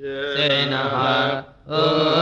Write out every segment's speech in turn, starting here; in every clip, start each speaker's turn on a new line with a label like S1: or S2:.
S1: सेनः ओ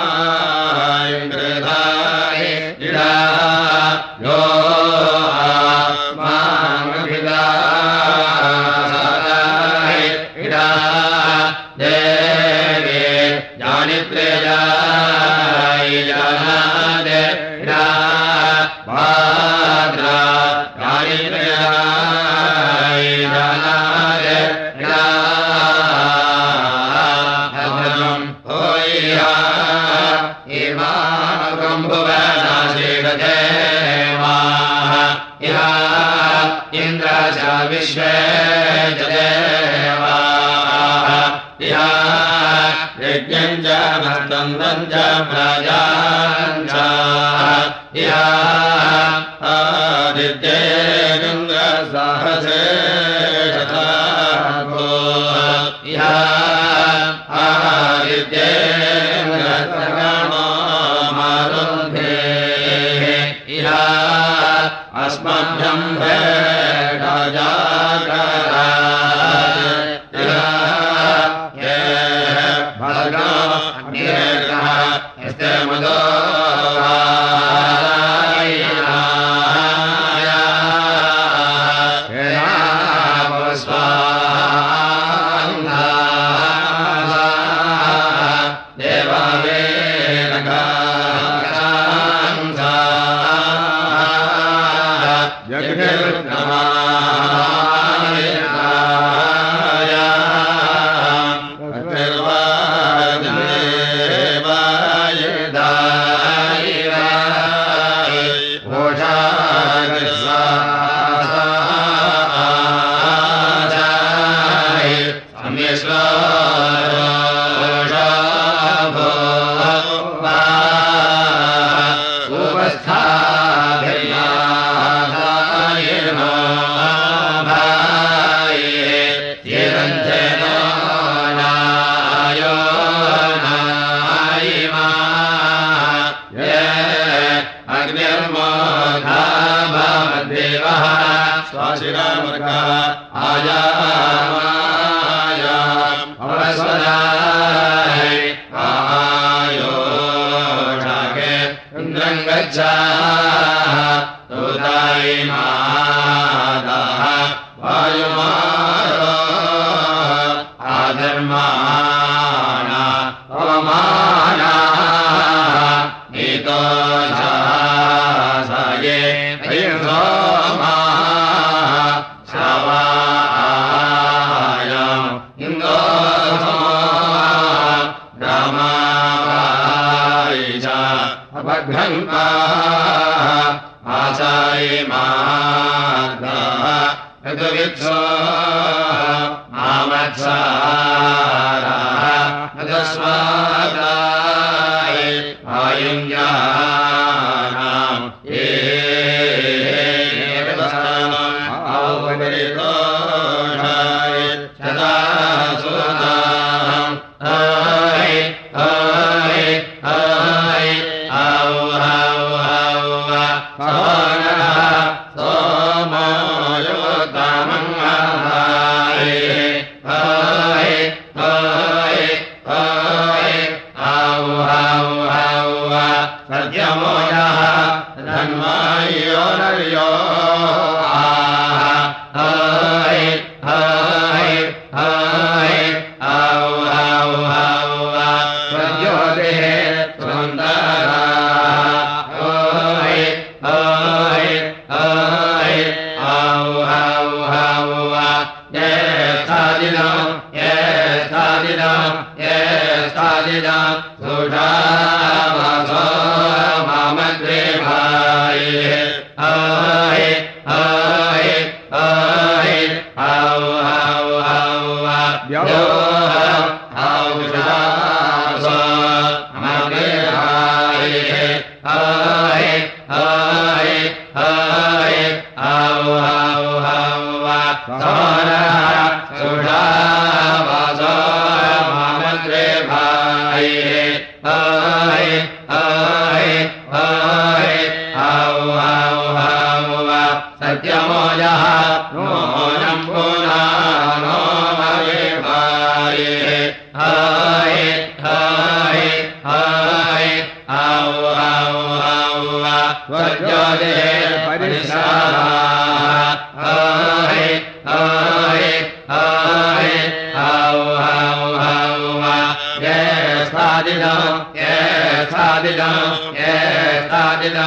S1: सादिनो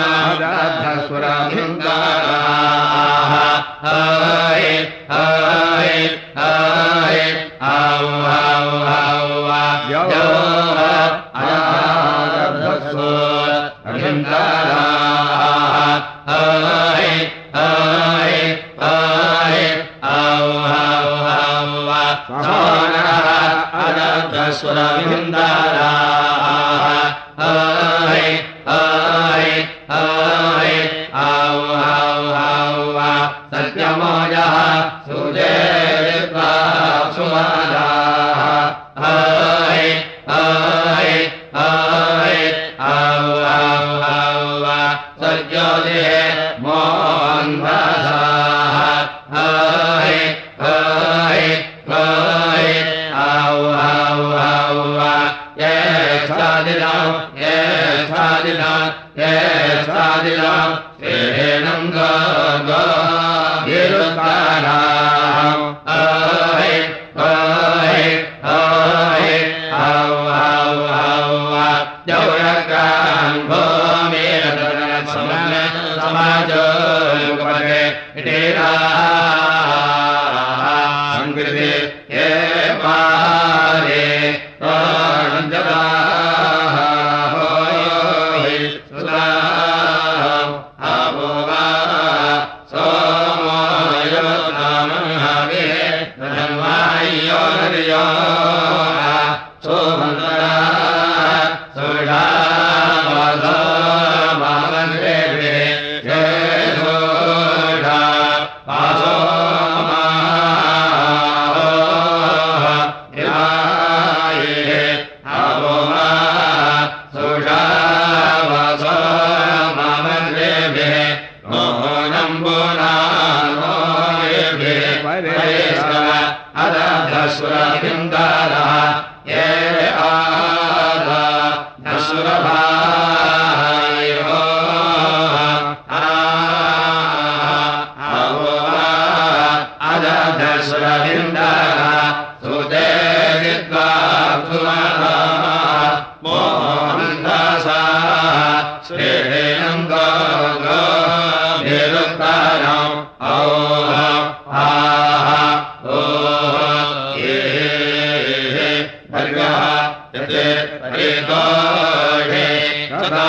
S1: सदा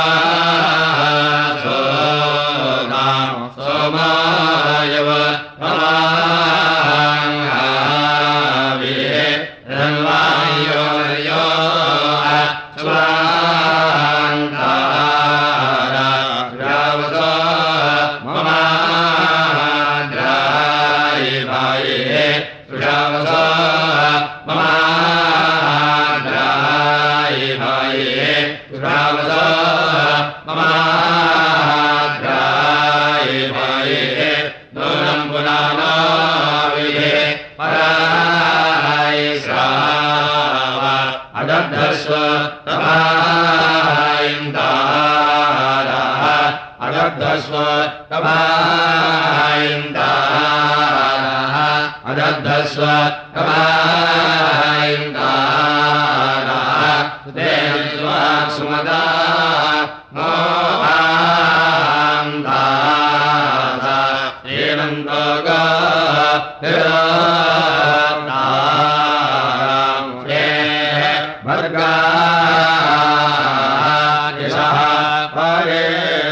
S1: सोदाम्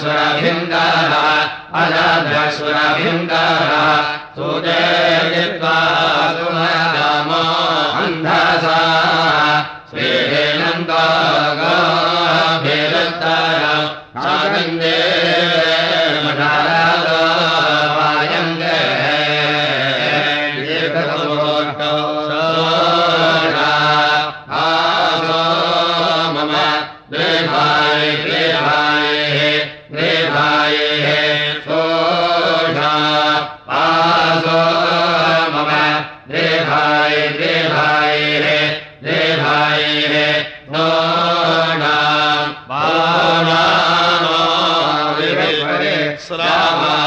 S1: स्वराभ्यङ्कार अस्वराभ्यङ्कार रामा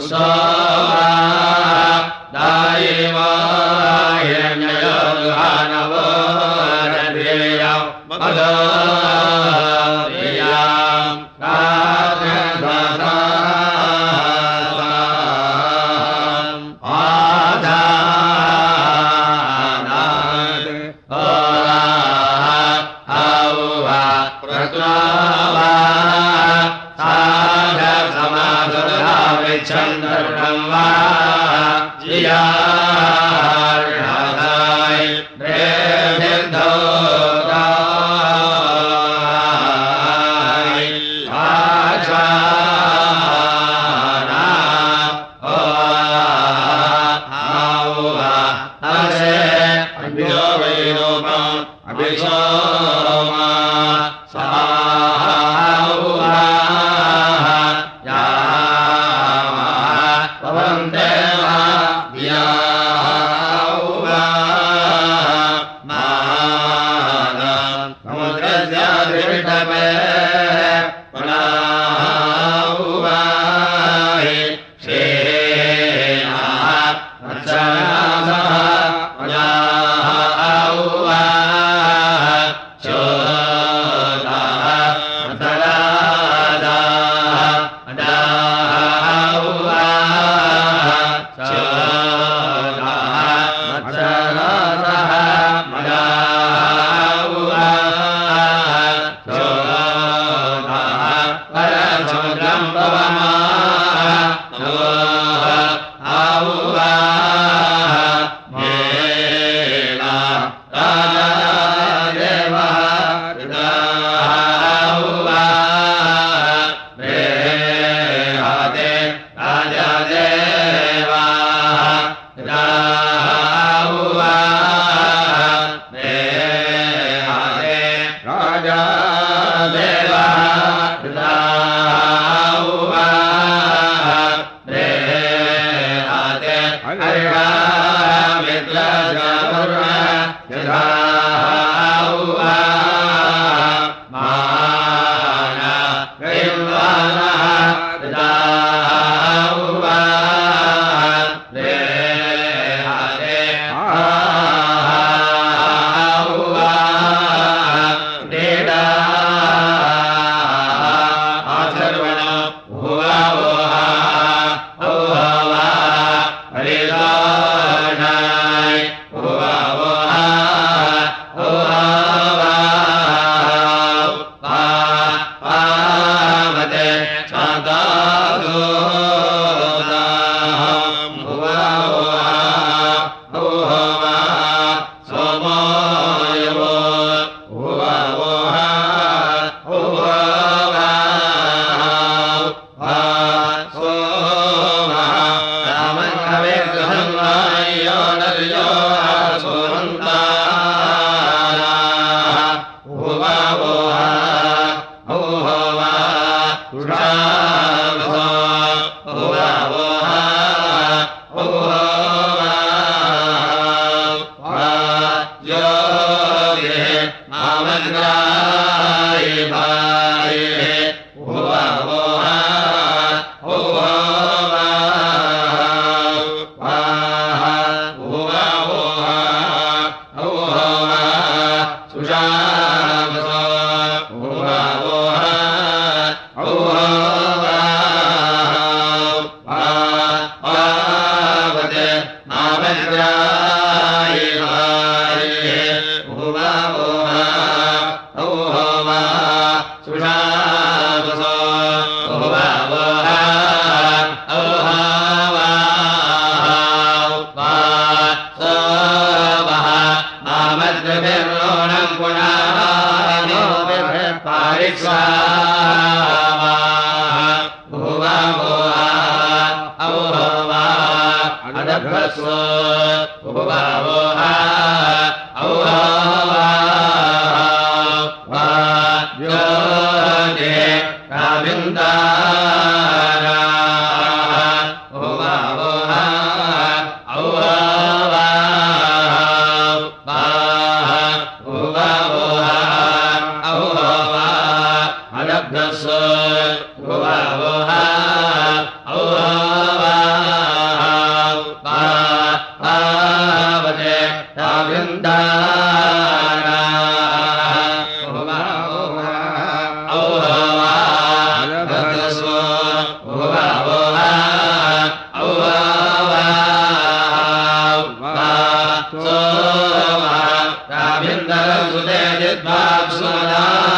S1: 杀。भर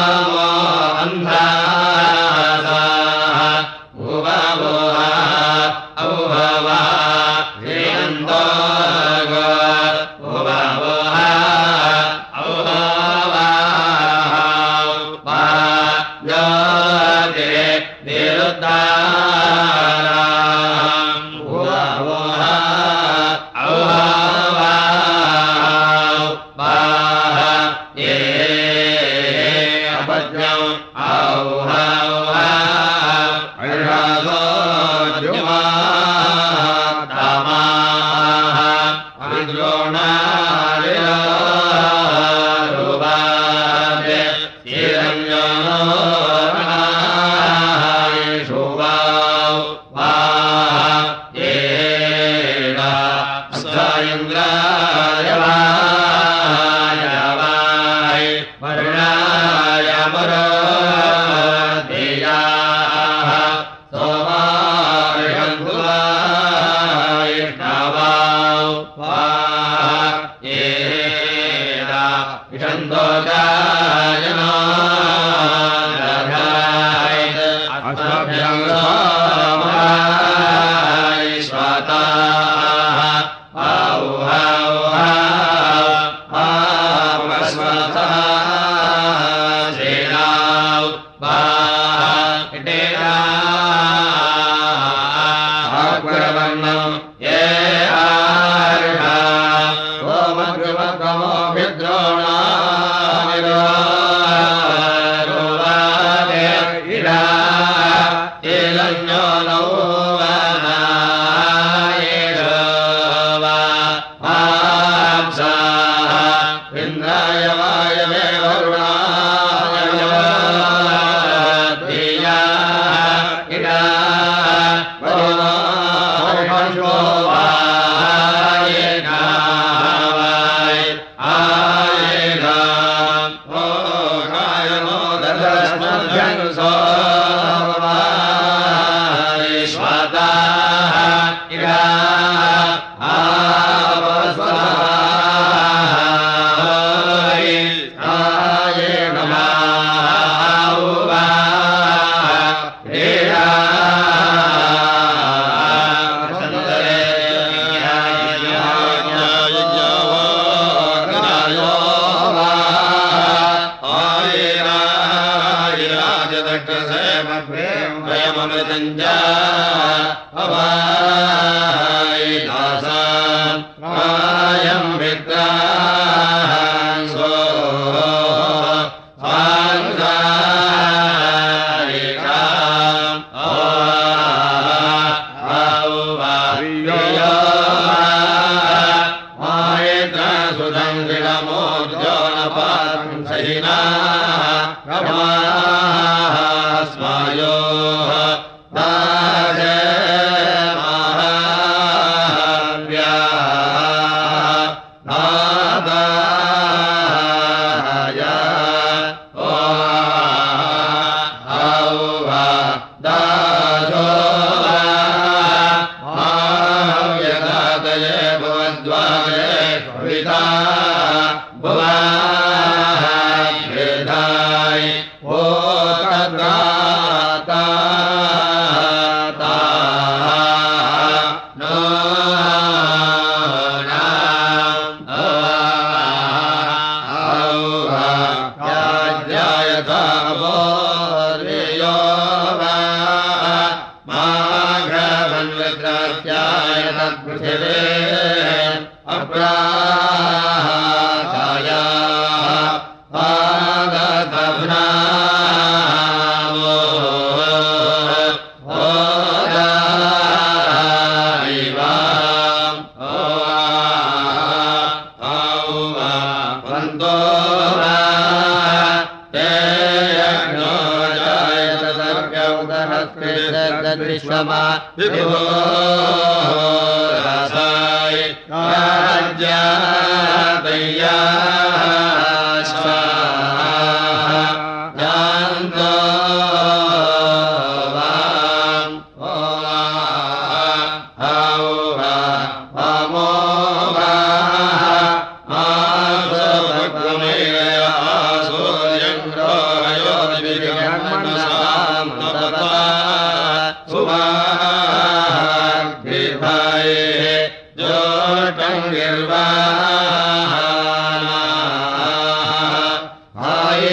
S1: विभो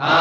S1: आ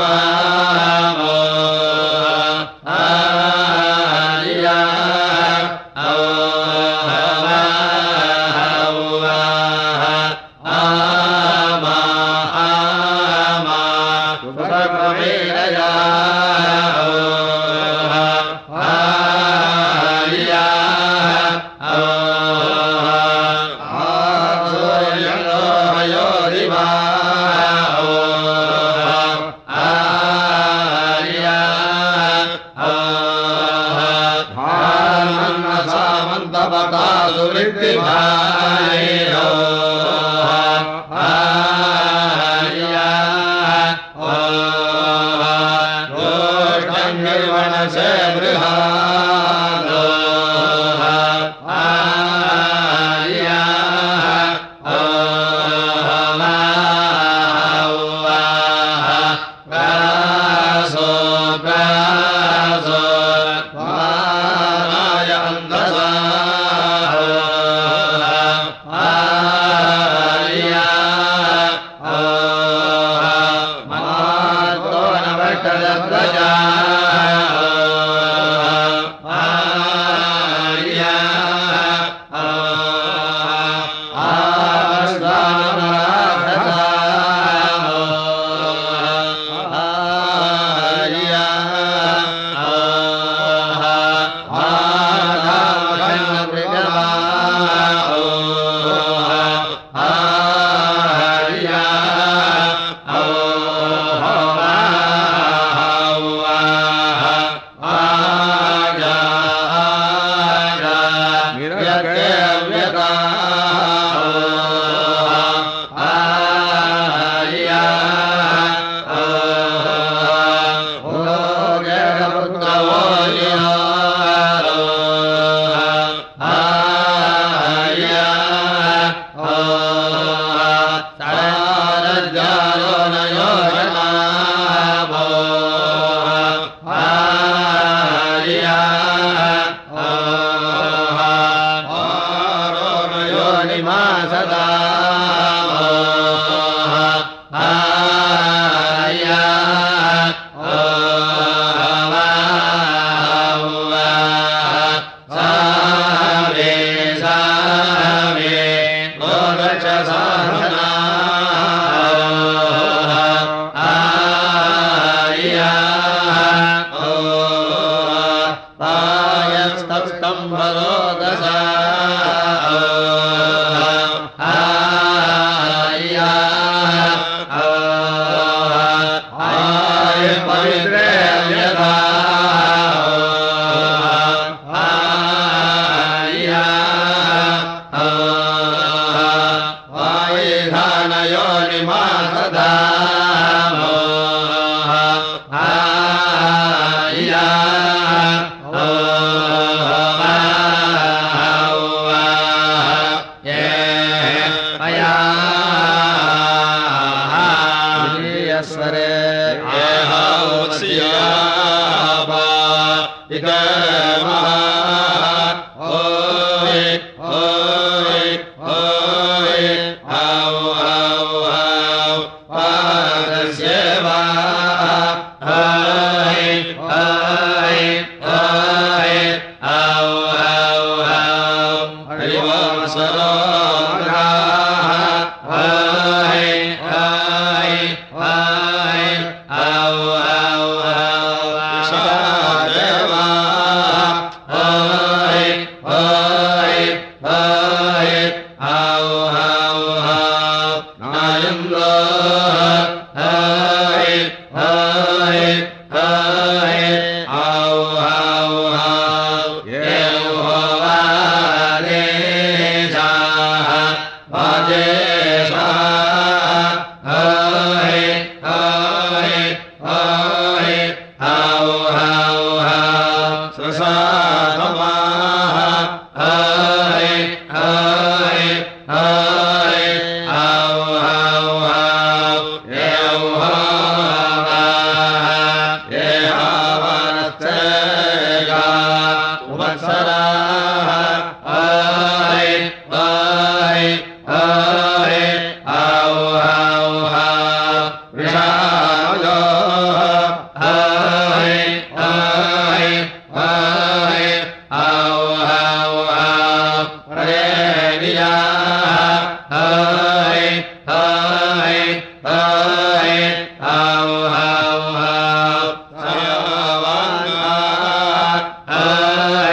S1: वा च साधना।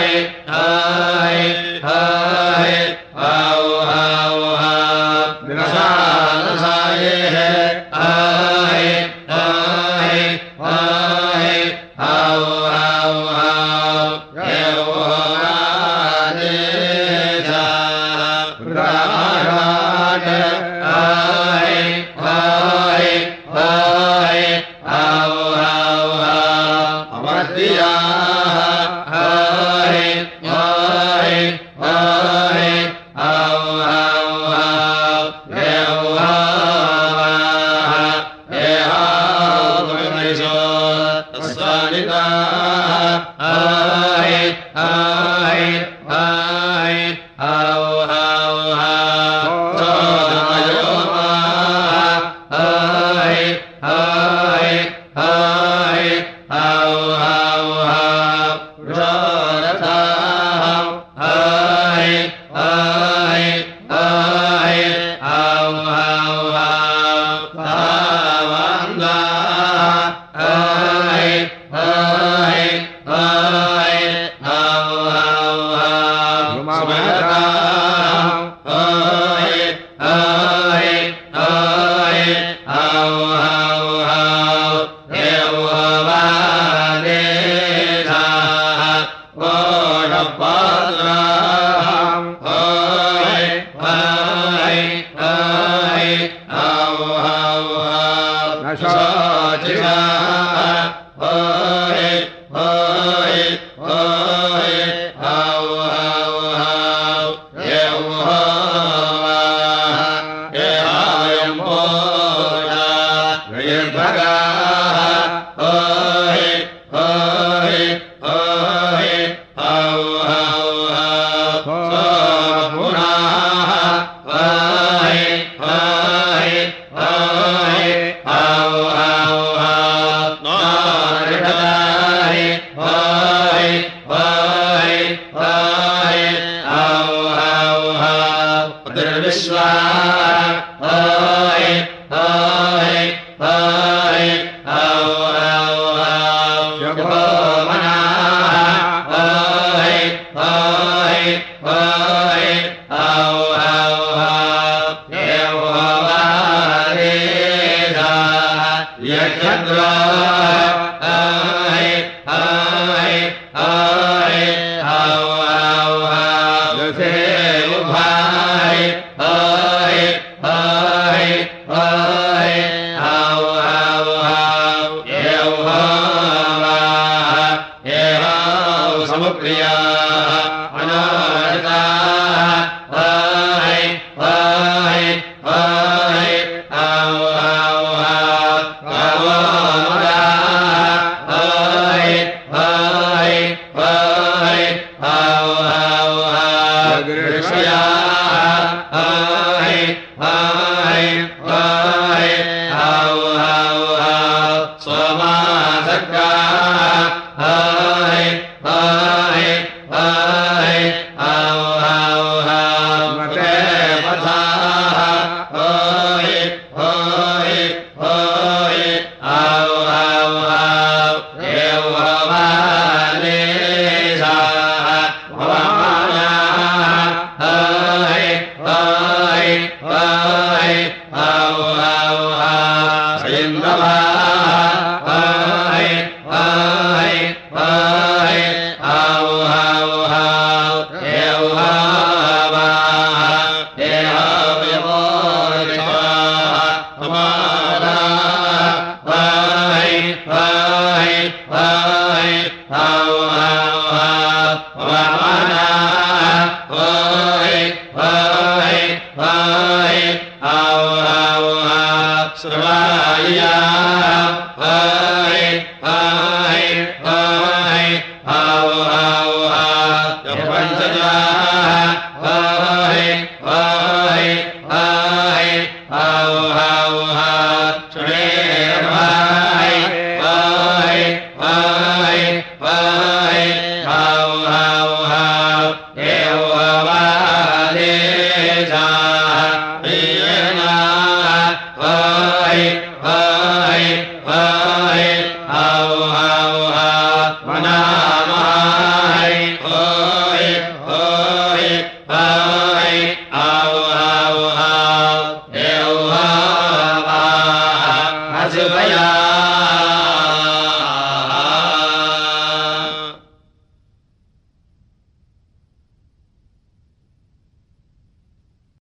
S1: हरे Ah. चन्द्रा